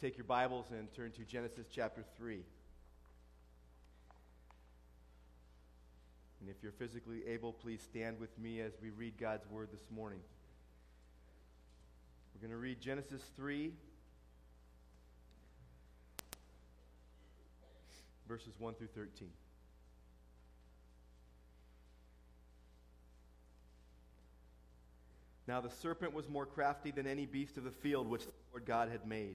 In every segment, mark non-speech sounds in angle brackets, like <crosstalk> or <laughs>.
take your Bibles and turn to Genesis chapter 3. And if you're physically able, please stand with me as we read God's word this morning. We're going to read Genesis 3, verses 1 through 13. Now the serpent was more crafty than any beast of the field which the Lord God had made.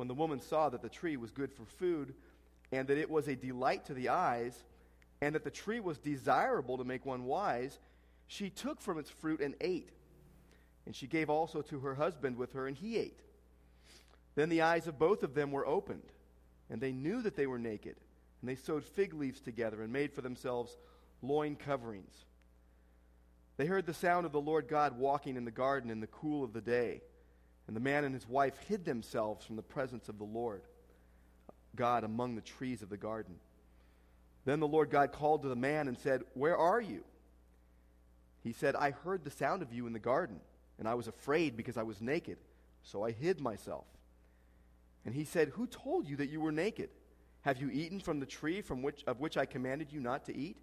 When the woman saw that the tree was good for food, and that it was a delight to the eyes, and that the tree was desirable to make one wise, she took from its fruit and ate. And she gave also to her husband with her, and he ate. Then the eyes of both of them were opened, and they knew that they were naked. And they sewed fig leaves together and made for themselves loin coverings. They heard the sound of the Lord God walking in the garden in the cool of the day. And the man and his wife hid themselves from the presence of the Lord God among the trees of the garden. Then the Lord God called to the man and said, Where are you? He said, I heard the sound of you in the garden, and I was afraid because I was naked, so I hid myself. And he said, Who told you that you were naked? Have you eaten from the tree from which, of which I commanded you not to eat?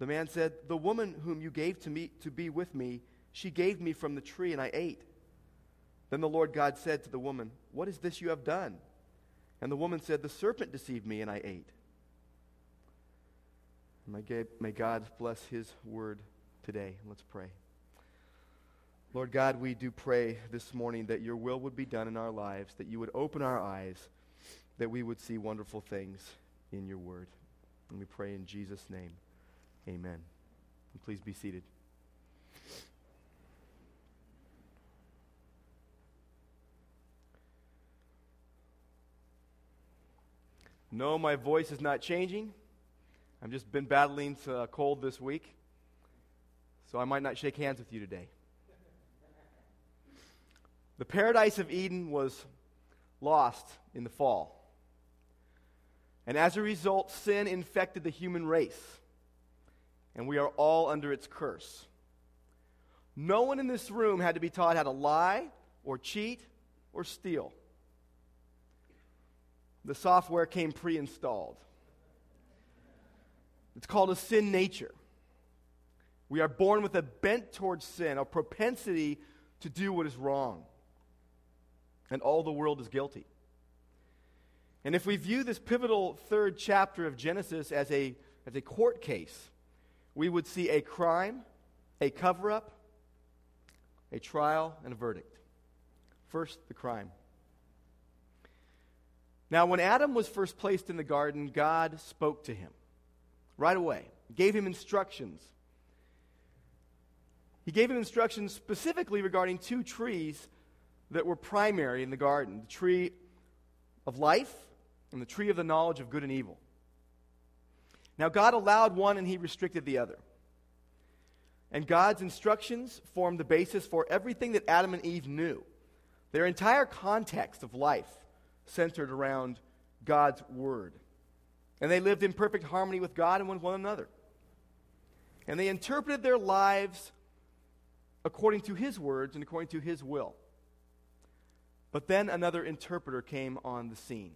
The man said, The woman whom you gave to me to be with me, she gave me from the tree, and I ate. Then the Lord God said to the woman, What is this you have done? And the woman said, The serpent deceived me, and I ate. May God bless his word today. Let's pray. Lord God, we do pray this morning that your will would be done in our lives, that you would open our eyes, that we would see wonderful things in your word. And we pray in Jesus' name. Amen. And please be seated. No, my voice is not changing. I've just been battling a uh, cold this week, so I might not shake hands with you today. The paradise of Eden was lost in the fall. And as a result, sin infected the human race and we are all under its curse. No one in this room had to be taught how to lie or cheat or steal. The software came pre installed. It's called a sin nature. We are born with a bent towards sin, a propensity to do what is wrong. And all the world is guilty. And if we view this pivotal third chapter of Genesis as a, as a court case, we would see a crime, a cover up, a trial, and a verdict. First, the crime. Now, when Adam was first placed in the garden, God spoke to him right away, gave him instructions. He gave him instructions specifically regarding two trees that were primary in the garden the tree of life and the tree of the knowledge of good and evil. Now, God allowed one and he restricted the other. And God's instructions formed the basis for everything that Adam and Eve knew. Their entire context of life centered around God's Word. And they lived in perfect harmony with God and with one another. And they interpreted their lives according to His words and according to His will. But then another interpreter came on the scene.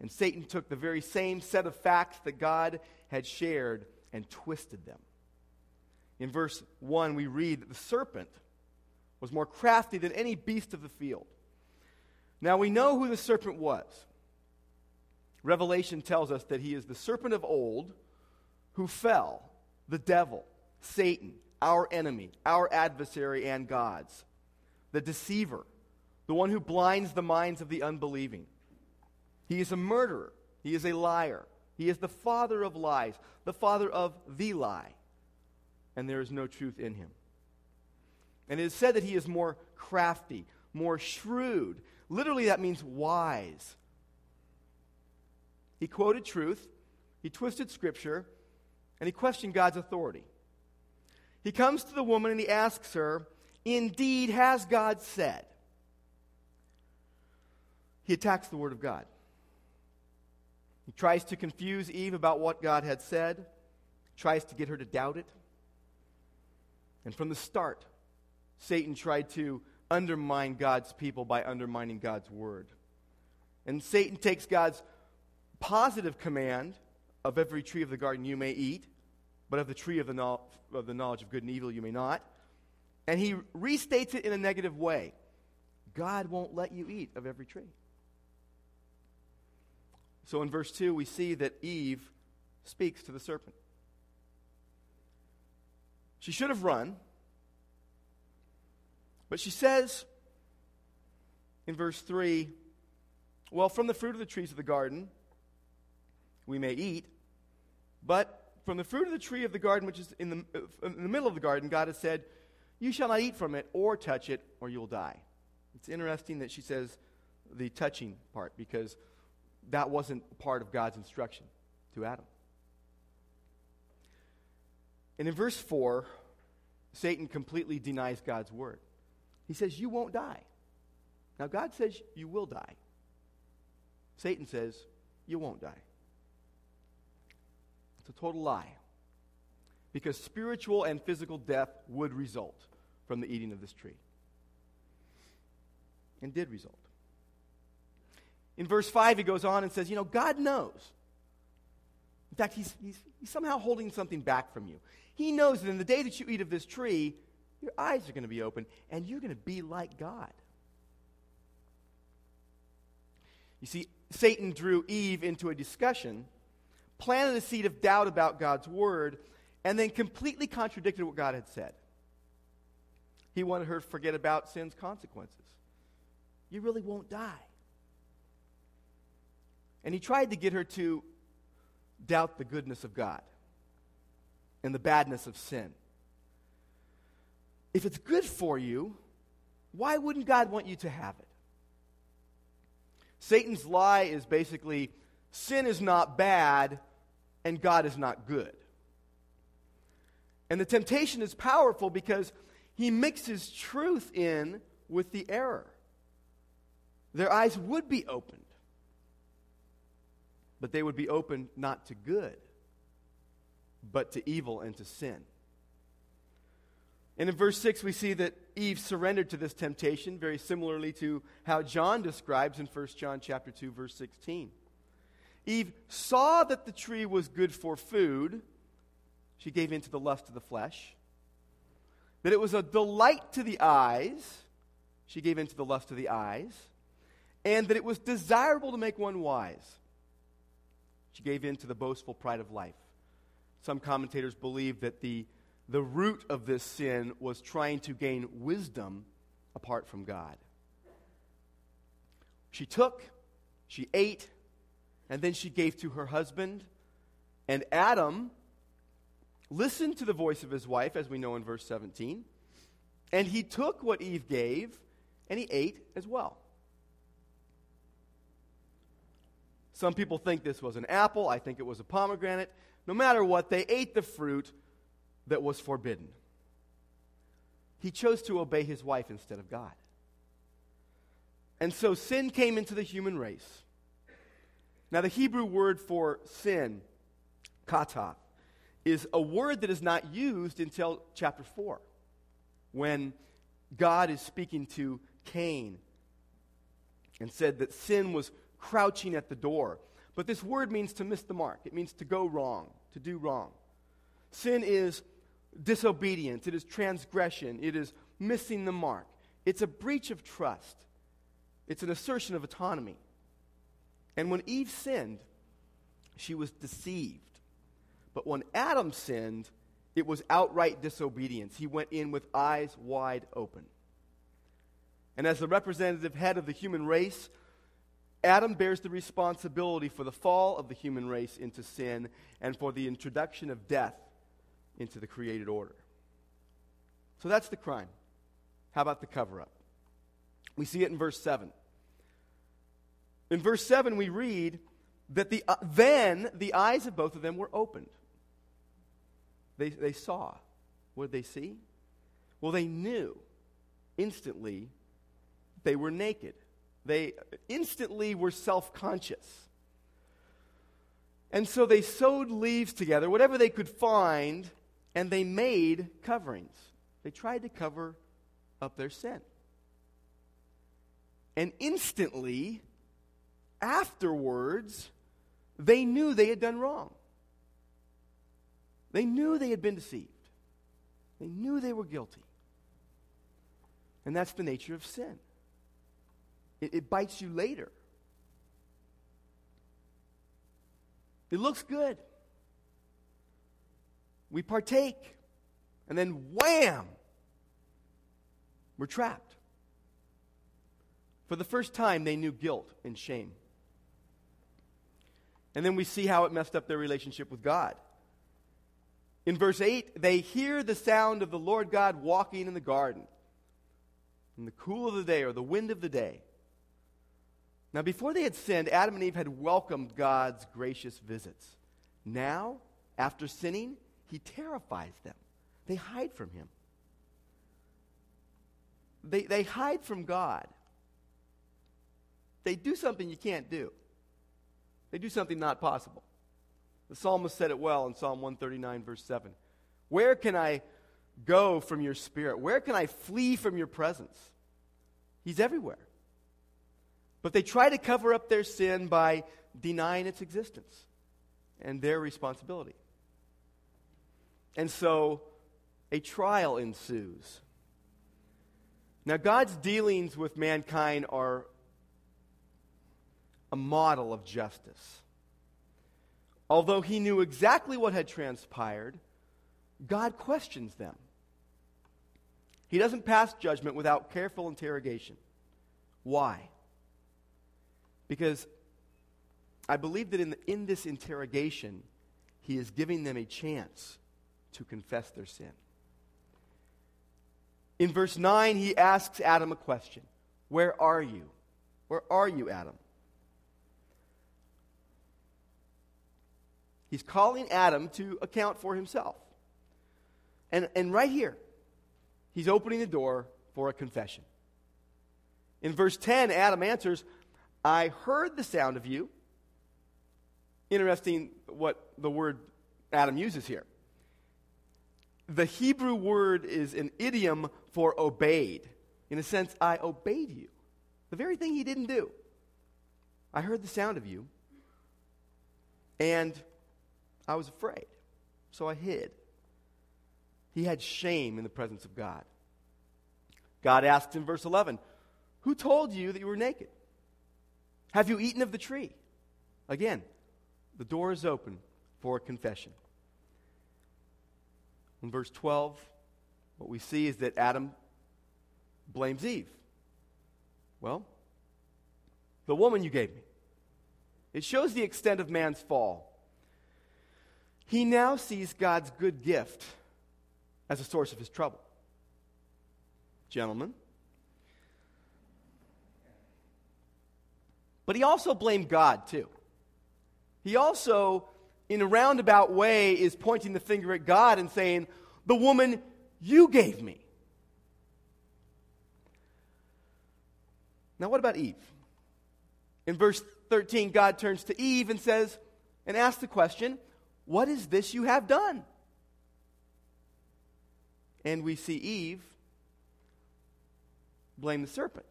And Satan took the very same set of facts that God had shared and twisted them. In verse 1, we read that the serpent was more crafty than any beast of the field. Now we know who the serpent was. Revelation tells us that he is the serpent of old who fell, the devil, Satan, our enemy, our adversary, and God's, the deceiver, the one who blinds the minds of the unbelieving. He is a murderer. He is a liar. He is the father of lies, the father of the lie. And there is no truth in him. And it is said that he is more crafty, more shrewd Literally, that means wise. He quoted truth, he twisted scripture, and he questioned God's authority. He comes to the woman and he asks her, Indeed, has God said? He attacks the Word of God. He tries to confuse Eve about what God had said, tries to get her to doubt it. And from the start, Satan tried to undermine God's people by undermining God's word. And Satan takes God's positive command of every tree of the garden you may eat, but of the tree of the, no- of the knowledge of good and evil you may not. And he restates it in a negative way God won't let you eat of every tree. So in verse 2, we see that Eve speaks to the serpent. She should have run, but she says in verse 3 Well, from the fruit of the trees of the garden we may eat, but from the fruit of the tree of the garden, which is in the, in the middle of the garden, God has said, You shall not eat from it or touch it, or you'll die. It's interesting that she says the touching part because that wasn't part of God's instruction to Adam. And in verse 4, Satan completely denies God's word. He says, You won't die. Now, God says you will die. Satan says, You won't die. It's a total lie. Because spiritual and physical death would result from the eating of this tree. And did result. In verse 5, he goes on and says, You know, God knows. In fact, he's, he's, he's somehow holding something back from you. He knows that in the day that you eat of this tree, your eyes are going to be open and you're going to be like God. You see, Satan drew Eve into a discussion, planted a seed of doubt about God's word, and then completely contradicted what God had said. He wanted her to forget about sin's consequences. You really won't die. And he tried to get her to doubt the goodness of God and the badness of sin. If it's good for you, why wouldn't God want you to have it? Satan's lie is basically sin is not bad and God is not good. And the temptation is powerful because he mixes truth in with the error. Their eyes would be opened, but they would be opened not to good, but to evil and to sin. And in verse 6, we see that Eve surrendered to this temptation, very similarly to how John describes in 1 John chapter 2, verse 16. Eve saw that the tree was good for food. She gave in to the lust of the flesh. That it was a delight to the eyes. She gave in to the lust of the eyes. And that it was desirable to make one wise. She gave in to the boastful pride of life. Some commentators believe that the the root of this sin was trying to gain wisdom apart from God. She took, she ate, and then she gave to her husband. And Adam listened to the voice of his wife, as we know in verse 17. And he took what Eve gave, and he ate as well. Some people think this was an apple. I think it was a pomegranate. No matter what, they ate the fruit that was forbidden. He chose to obey his wife instead of God. And so sin came into the human race. Now, the Hebrew word for sin, kata, is a word that is not used until chapter 4, when God is speaking to Cain and said that sin was crouching at the door. But this word means to miss the mark, it means to go wrong, to do wrong. Sin is disobedience, it is transgression, it is missing the mark. It's a breach of trust, it's an assertion of autonomy. And when Eve sinned, she was deceived. But when Adam sinned, it was outright disobedience. He went in with eyes wide open. And as the representative head of the human race, Adam bears the responsibility for the fall of the human race into sin and for the introduction of death into the created order. So that's the crime. How about the cover up? We see it in verse 7. In verse 7, we read that the, uh, then the eyes of both of them were opened. They, they saw. What did they see? Well, they knew instantly they were naked. They instantly were self conscious. And so they sewed leaves together, whatever they could find, and they made coverings. They tried to cover up their sin. And instantly, afterwards, they knew they had done wrong. They knew they had been deceived. They knew they were guilty. And that's the nature of sin. It, it bites you later. It looks good. We partake. And then wham! We're trapped. For the first time, they knew guilt and shame. And then we see how it messed up their relationship with God. In verse 8, they hear the sound of the Lord God walking in the garden in the cool of the day or the wind of the day. Now, before they had sinned, Adam and Eve had welcomed God's gracious visits. Now, after sinning, he terrifies them. They hide from him. They, they hide from God. They do something you can't do. They do something not possible. The psalmist said it well in Psalm 139, verse 7. Where can I go from your spirit? Where can I flee from your presence? He's everywhere. But they try to cover up their sin by denying its existence and their responsibility. And so a trial ensues. Now, God's dealings with mankind are a model of justice. Although he knew exactly what had transpired, God questions them. He doesn't pass judgment without careful interrogation. Why? Because I believe that in, the, in this interrogation, he is giving them a chance to confess their sin. In verse 9, he asks Adam a question Where are you? Where are you, Adam? He's calling Adam to account for himself. And, and right here, he's opening the door for a confession. In verse 10, Adam answers, I heard the sound of you. Interesting what the word Adam uses here. The Hebrew word is an idiom for obeyed. In a sense, I obeyed you. The very thing he didn't do. I heard the sound of you, and I was afraid, so I hid. He had shame in the presence of God. God asked in verse 11, Who told you that you were naked? Have you eaten of the tree? Again, the door is open for confession. In verse 12, what we see is that Adam blames Eve. Well, the woman you gave me. It shows the extent of man's fall. He now sees God's good gift as a source of his trouble. Gentlemen, But he also blamed God, too. He also, in a roundabout way, is pointing the finger at God and saying, The woman you gave me. Now, what about Eve? In verse 13, God turns to Eve and says, and asks the question, What is this you have done? And we see Eve blame the serpent.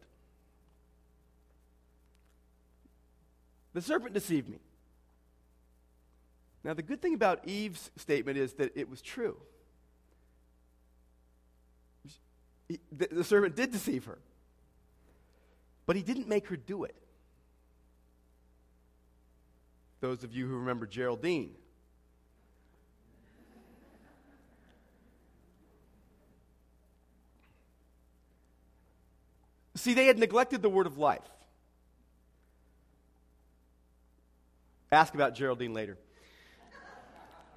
The serpent deceived me. Now, the good thing about Eve's statement is that it was true. the, serpent did deceive her, but he didn't make her do it. Those of you who remember Geraldine. See, they had neglected the word of life. Ask about Geraldine later,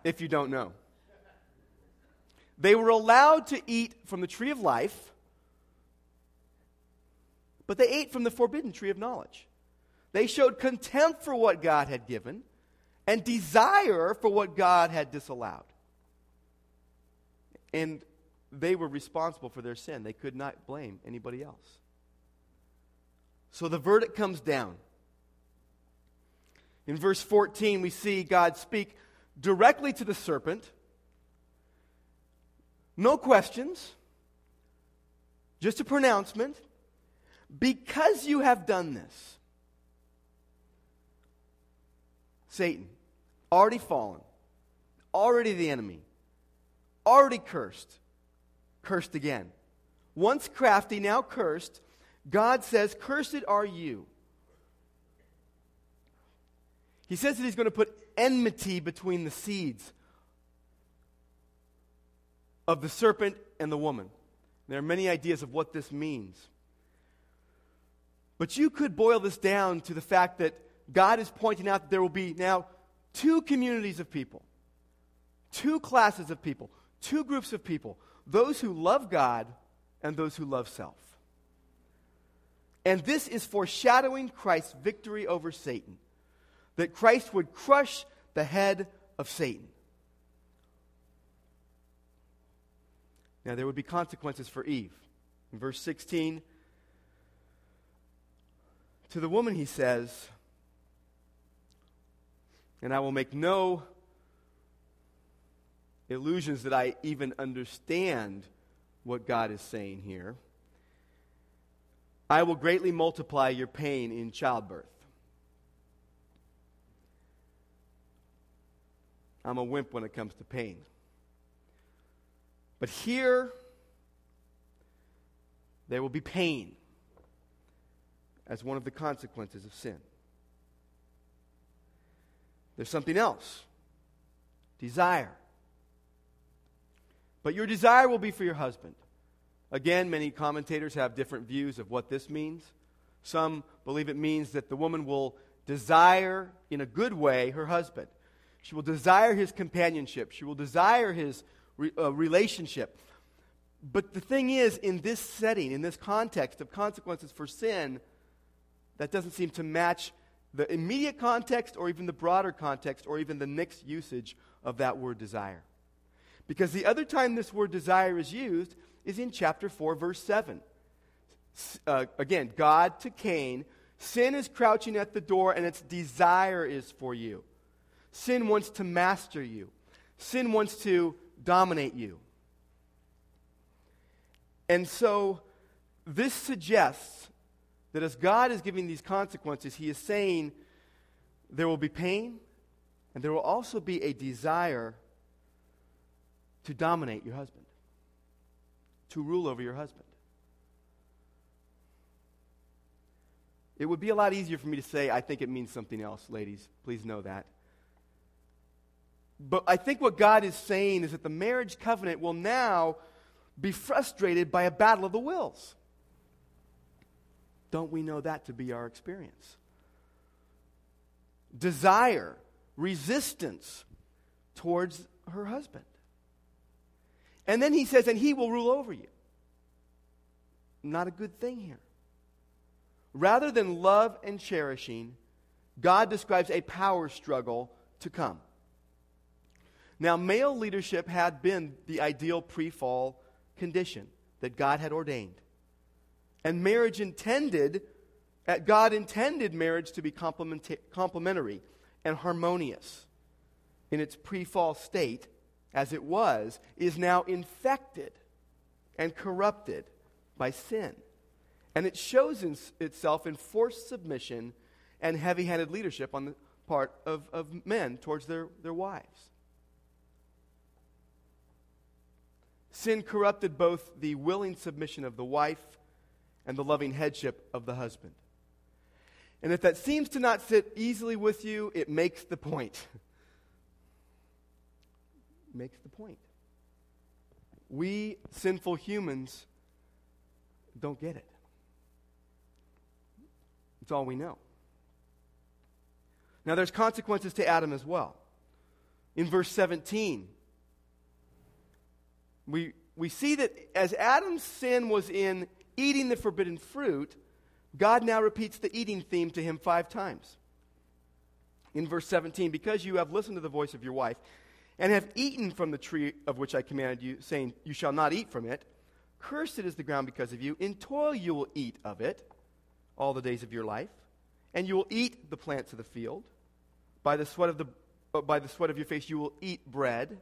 if you don't know. They were allowed to eat from the tree of life, but they ate from the forbidden tree of knowledge. They showed contempt for what God had given and desire for what God had disallowed. And they were responsible for their sin. They could not blame anybody else. So the verdict comes down. In verse 14, we see God speak directly to the serpent. No questions, just a pronouncement. Because you have done this, Satan, already fallen, already the enemy, already cursed, cursed again. Once crafty, now cursed, God says, Cursed are you. He says that he's going to put enmity between the seeds of the serpent and the woman. There are many ideas of what this means. But you could boil this down to the fact that God is pointing out that there will be now two communities of people, two classes of people, two groups of people those who love God and those who love self. And this is foreshadowing Christ's victory over Satan, that Christ would crush the head of Satan. Now, there would be consequences for Eve. In verse 16, to the woman he says, and I will make no illusions that I even understand what God is saying here. I will greatly multiply your pain in childbirth. I'm a wimp when it comes to pain. But here, there will be pain as one of the consequences of sin. There's something else desire. But your desire will be for your husband. Again, many commentators have different views of what this means. Some believe it means that the woman will desire, in a good way, her husband. She will desire his companionship. She will desire his re- uh, relationship. But the thing is, in this setting, in this context of consequences for sin, that doesn't seem to match the immediate context or even the broader context or even the next usage of that word desire. Because the other time this word desire is used is in chapter 4, verse 7. Uh, again, God to Cain, sin is crouching at the door and its desire is for you. Sin wants to master you, sin wants to dominate you. And so this suggests that as God is giving these consequences, He is saying there will be pain and there will also be a desire to dominate your husband, to rule over your husband. It would be a lot easier for me to say, I think it means something else, ladies. Please know that. But I think what God is saying is that the marriage covenant will now be frustrated by a battle of the wills. Don't we know that to be our experience? Desire, resistance towards her husband. And then he says, and he will rule over you. Not a good thing here. Rather than love and cherishing, God describes a power struggle to come. Now, male leadership had been the ideal pre fall condition that God had ordained. And marriage intended, uh, God intended marriage to be complementary and harmonious in its pre fall state, as it was, is now infected and corrupted by sin. And it shows in, itself in forced submission and heavy handed leadership on the part of, of men towards their, their wives. Sin corrupted both the willing submission of the wife and the loving headship of the husband. And if that seems to not sit easily with you, it makes the point. <laughs> makes the point. We sinful humans don't get it. It's all we know. Now, there's consequences to Adam as well. In verse 17, we, we see that as Adam's sin was in eating the forbidden fruit, God now repeats the eating theme to him five times. In verse 17, because you have listened to the voice of your wife and have eaten from the tree of which I commanded you, saying, You shall not eat from it, cursed is the ground because of you. In toil you will eat of it all the days of your life, and you will eat the plants of the field. By the sweat of, the, by the sweat of your face you will eat bread.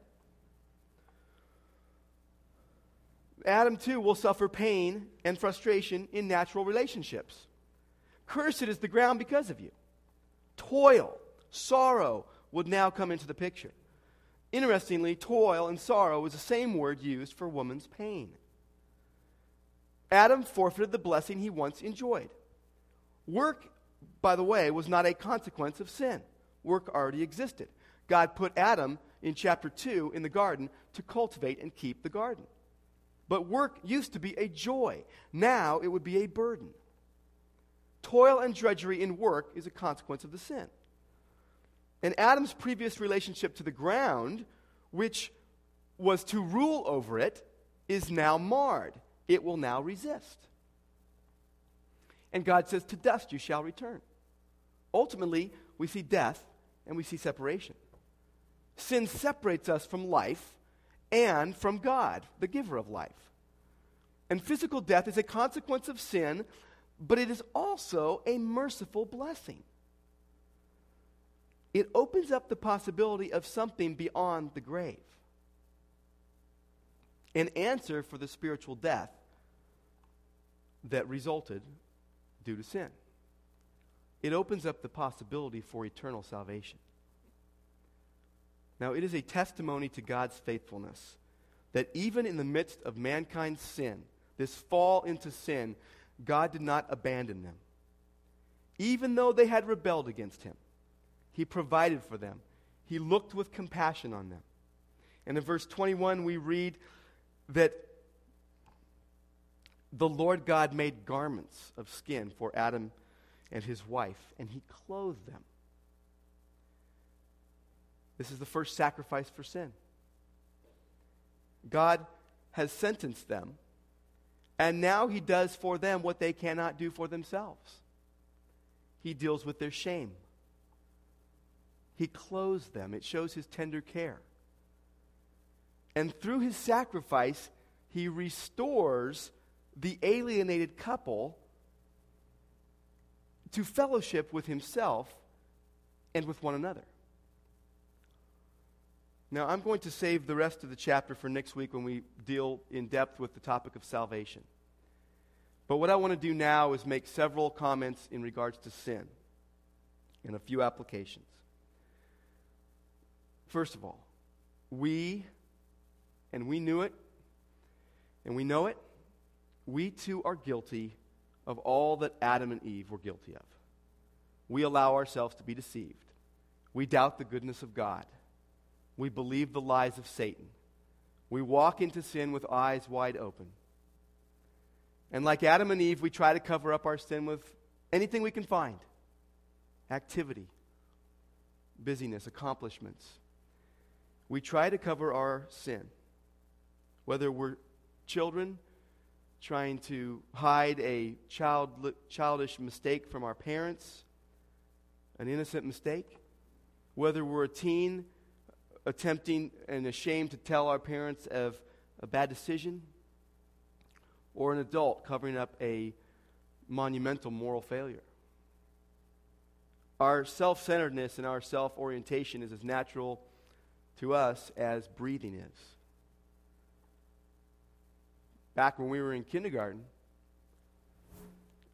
Adam, too, will suffer pain and frustration in natural relationships. Cursed is the ground because of you. Toil, sorrow would now come into the picture. Interestingly, toil and sorrow is the same word used for woman's pain. Adam forfeited the blessing he once enjoyed. Work, by the way, was not a consequence of sin. Work already existed. God put Adam in chapter 2 in the garden to cultivate and keep the garden. But work used to be a joy. Now it would be a burden. Toil and drudgery in work is a consequence of the sin. And Adam's previous relationship to the ground, which was to rule over it, is now marred. It will now resist. And God says, To dust you shall return. Ultimately, we see death and we see separation. Sin separates us from life and from God, the giver of life. And physical death is a consequence of sin, but it is also a merciful blessing. It opens up the possibility of something beyond the grave, an answer for the spiritual death that resulted due to sin. It opens up the possibility for eternal salvation. Now, it is a testimony to God's faithfulness that even in the midst of mankind's sin, this fall into sin, God did not abandon them. Even though they had rebelled against Him, He provided for them. He looked with compassion on them. And in verse 21, we read that the Lord God made garments of skin for Adam and his wife, and he clothed them. This is the first sacrifice for sin. God has sentenced them, and now he does for them what they cannot do for themselves. He deals with their shame. He clothes them. It shows his tender care. And through his sacrifice, he restores the alienated couple to fellowship with himself and with one another. Now, I'm going to save the rest of the chapter for next week when we deal in depth with the topic of salvation. But what I want to do now is make several comments in regards to sin and a few applications. First of all, we, and we knew it, and we know it, we too are guilty of all that Adam and Eve were guilty of. We allow ourselves to be deceived. We doubt the goodness of God. We believe the lies of Satan. We walk into sin with eyes wide open. And like Adam and Eve, we try to cover up our sin with anything we can find activity, busyness, accomplishments. We try to cover our sin, whether we're children trying to hide a child, childish mistake from our parents, an innocent mistake, whether we're a teen attempting and ashamed to tell our parents of a bad decision, or an adult covering up a monumental moral failure. Our self centeredness and our self orientation is as natural to us as breathing is back when we were in kindergarten,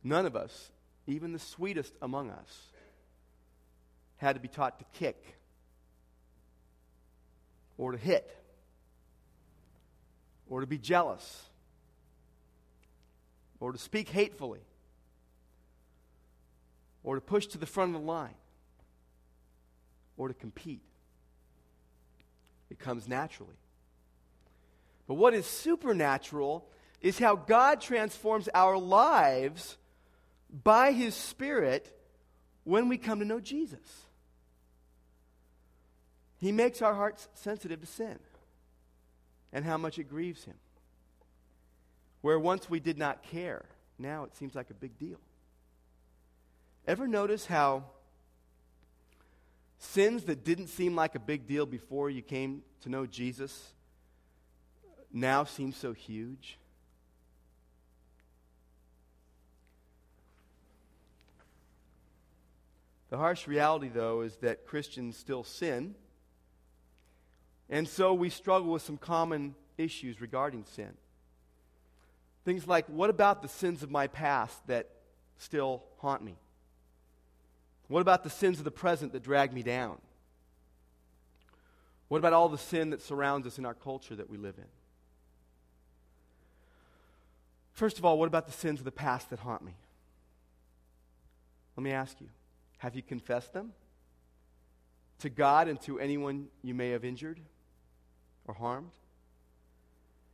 none of us, even the sweetest among us, had to be taught to kick or to hit or to be jealous or to speak hatefully or to push to the front of the line or to compete. It comes naturally. But what is supernatural is how God transforms our lives by His Spirit when we come to know Jesus. He makes our hearts sensitive to sin and how much it grieves Him. Where once we did not care, now it seems like a big deal. Ever notice how sins that didn't seem like a big deal before you came to know Jesus now seem so huge? The harsh reality, though, is that Christians still sin. And so we struggle with some common issues regarding sin. Things like, what about the sins of my past that still haunt me? What about the sins of the present that drag me down? What about all the sin that surrounds us in our culture that we live in? First of all, what about the sins of the past that haunt me? Let me ask you have you confessed them to God and to anyone you may have injured or harmed?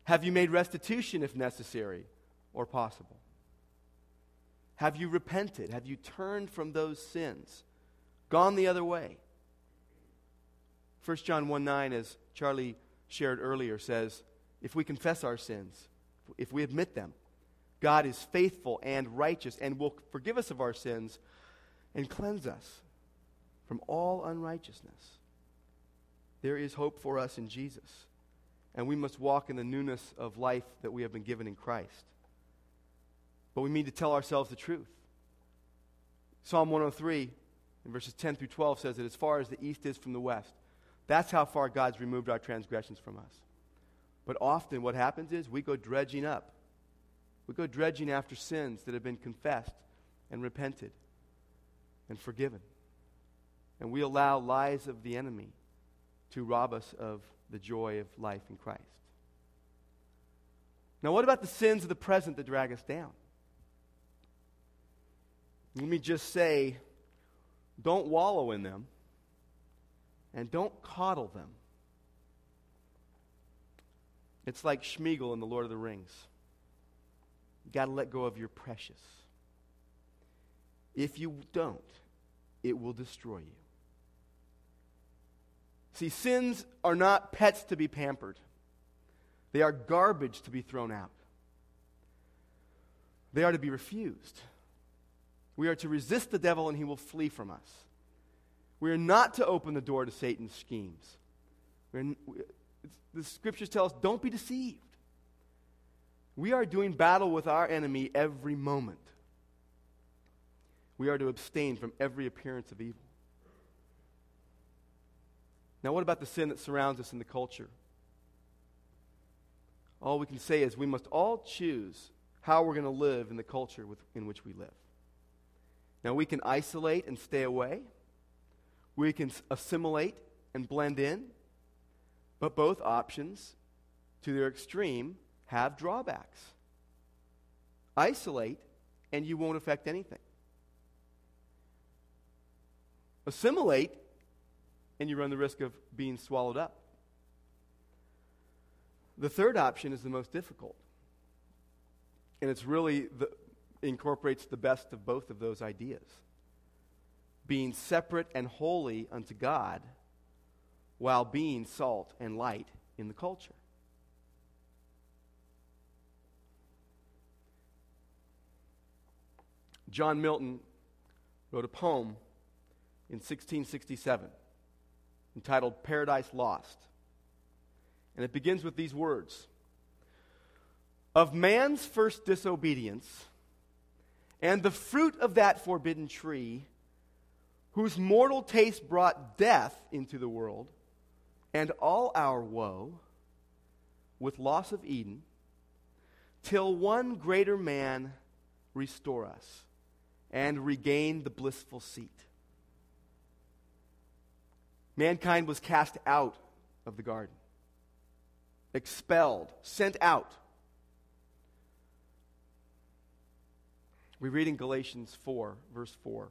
Have you made restitution if necessary or possible? Have you repented? Have you turned from those sins? Gone the other way? 1 John 1 9, as Charlie shared earlier, says, If we confess our sins, if we admit them, God is faithful and righteous and will forgive us of our sins and cleanse us from all unrighteousness. There is hope for us in Jesus, and we must walk in the newness of life that we have been given in Christ. But we need to tell ourselves the truth. Psalm 103, in verses 10 through 12, says that as far as the east is from the west, that's how far God's removed our transgressions from us. But often what happens is we go dredging up. We go dredging after sins that have been confessed and repented and forgiven. And we allow lies of the enemy to rob us of the joy of life in Christ. Now, what about the sins of the present that drag us down? Let me just say don't wallow in them and don't coddle them. It's like Smeagol in The Lord of the Rings. You got to let go of your precious. If you don't, it will destroy you. See, sins are not pets to be pampered, they are garbage to be thrown out. They are to be refused. We are to resist the devil and he will flee from us. We are not to open the door to Satan's schemes. the scriptures tell us don't be deceived. We are doing battle with our enemy every moment we are to abstain from every appearance of evil. Now, what about the sin that surrounds us in the culture? All we can say is we must all choose how we're going to live in the culture with, in which we live. Now, we can isolate and stay away, we can assimilate and blend in, but both options, to their extreme, have drawbacks. Isolate, and you won't affect anything assimilate, and you run the risk of being swallowed up. The third option is the most difficult. And it's really the, incorporates the best of both of those ideas. Being separate and holy unto God while being salt and light in the culture. John Milton wrote a poem in 1667 entitled Paradise Lost. And it begins with these words Of man's first disobedience and the fruit of that forbidden tree, whose mortal taste brought death into the world, and all our woe with loss of Eden, till one greater man restore us and regain the blissful seat. Mankind was cast out of the garden, expelled, sent out. We read in Galatians 4, verse 4.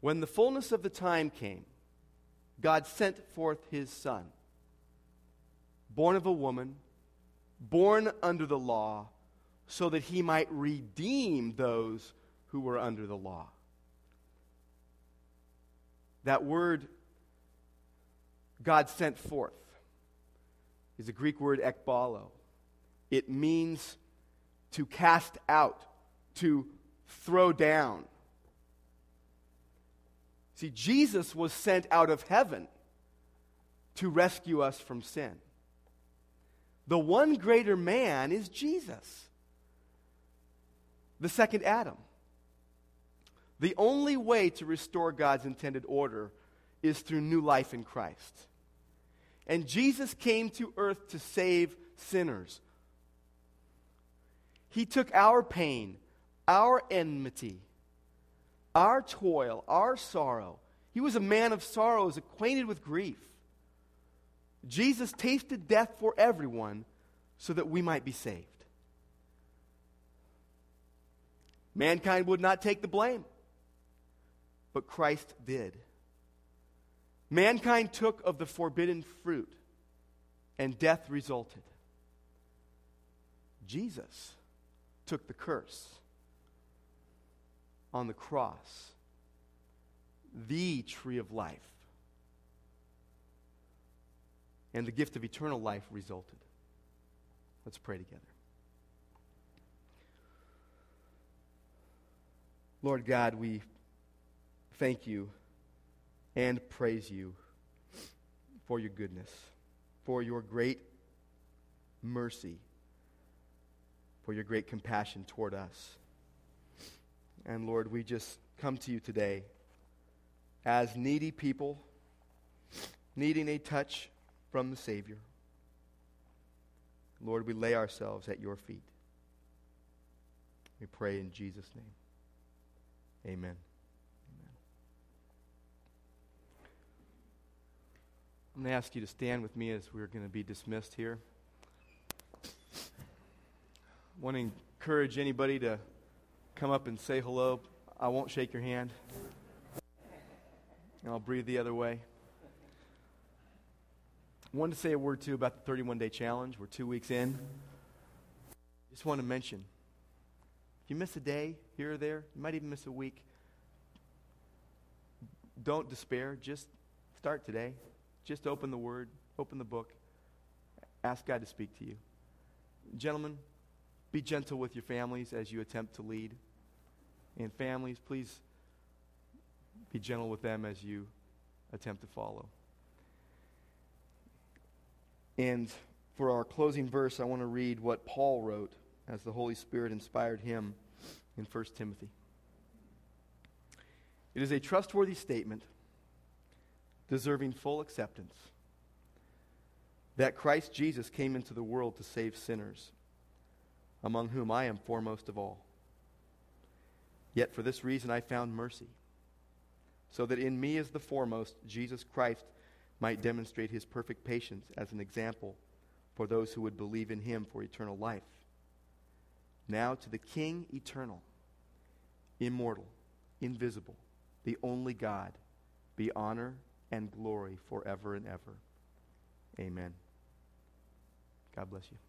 When the fullness of the time came, God sent forth his Son, born of a woman, born under the law, so that he might redeem those who were under the law. That word God sent forth is a Greek word ekbalo. It means to cast out, to throw down, See, Jesus was sent out of heaven to rescue us from sin. The one greater man is Jesus, the second Adam. The only way to restore God's intended order is through new life in Christ. And Jesus came to earth to save sinners. He took our pain, our enmity, our toil, our sorrow. He was a man of sorrows, acquainted with grief. Jesus tasted death for everyone so that we might be saved. Mankind would not take the blame, but Christ did. Mankind took of the forbidden fruit, and death resulted. Jesus took the curse on the cross, the tree of life, and the gift of eternal life resulted. Let's pray together. Lord God, we thank you and praise you for your goodness, for your great mercy, for your great compassion toward us. And Lord, we just come to you today as needy people, needing a touch from the Savior. Lord, we lay ourselves at your feet. We pray in Jesus' name. Amen. I'm going to ask you to stand with me as we're going to be dismissed here. I want to encourage anybody to come up and say hello. I won't shake your hand, and I'll breathe the other way. I wanted to say a word too about the 31 day challenge. We're two weeks in. Just want to mention if you miss a day here or there, you might even miss a week. Don't despair. Just start today. Just open the Word, open the book, ask God to speak to you. Gentlemen, be gentle with your families as you attempt to lead. And families, please be gentle with them as you attempt to follow. And for our closing verse, I want to read what Paul wrote as the Holy Spirit inspired him in 1 Timothy. It is a trustworthy statement deserving full acceptance. That Christ Jesus came into the world to save sinners, among whom I am foremost of all. Yet for this reason I found mercy, so that in me as the foremost, Jesus Christ might demonstrate his perfect patience as an example for those who would believe in him for eternal life. Now to the King eternal, immortal, invisible, the only God, be honor and glory forever and ever. Amen. God bless you.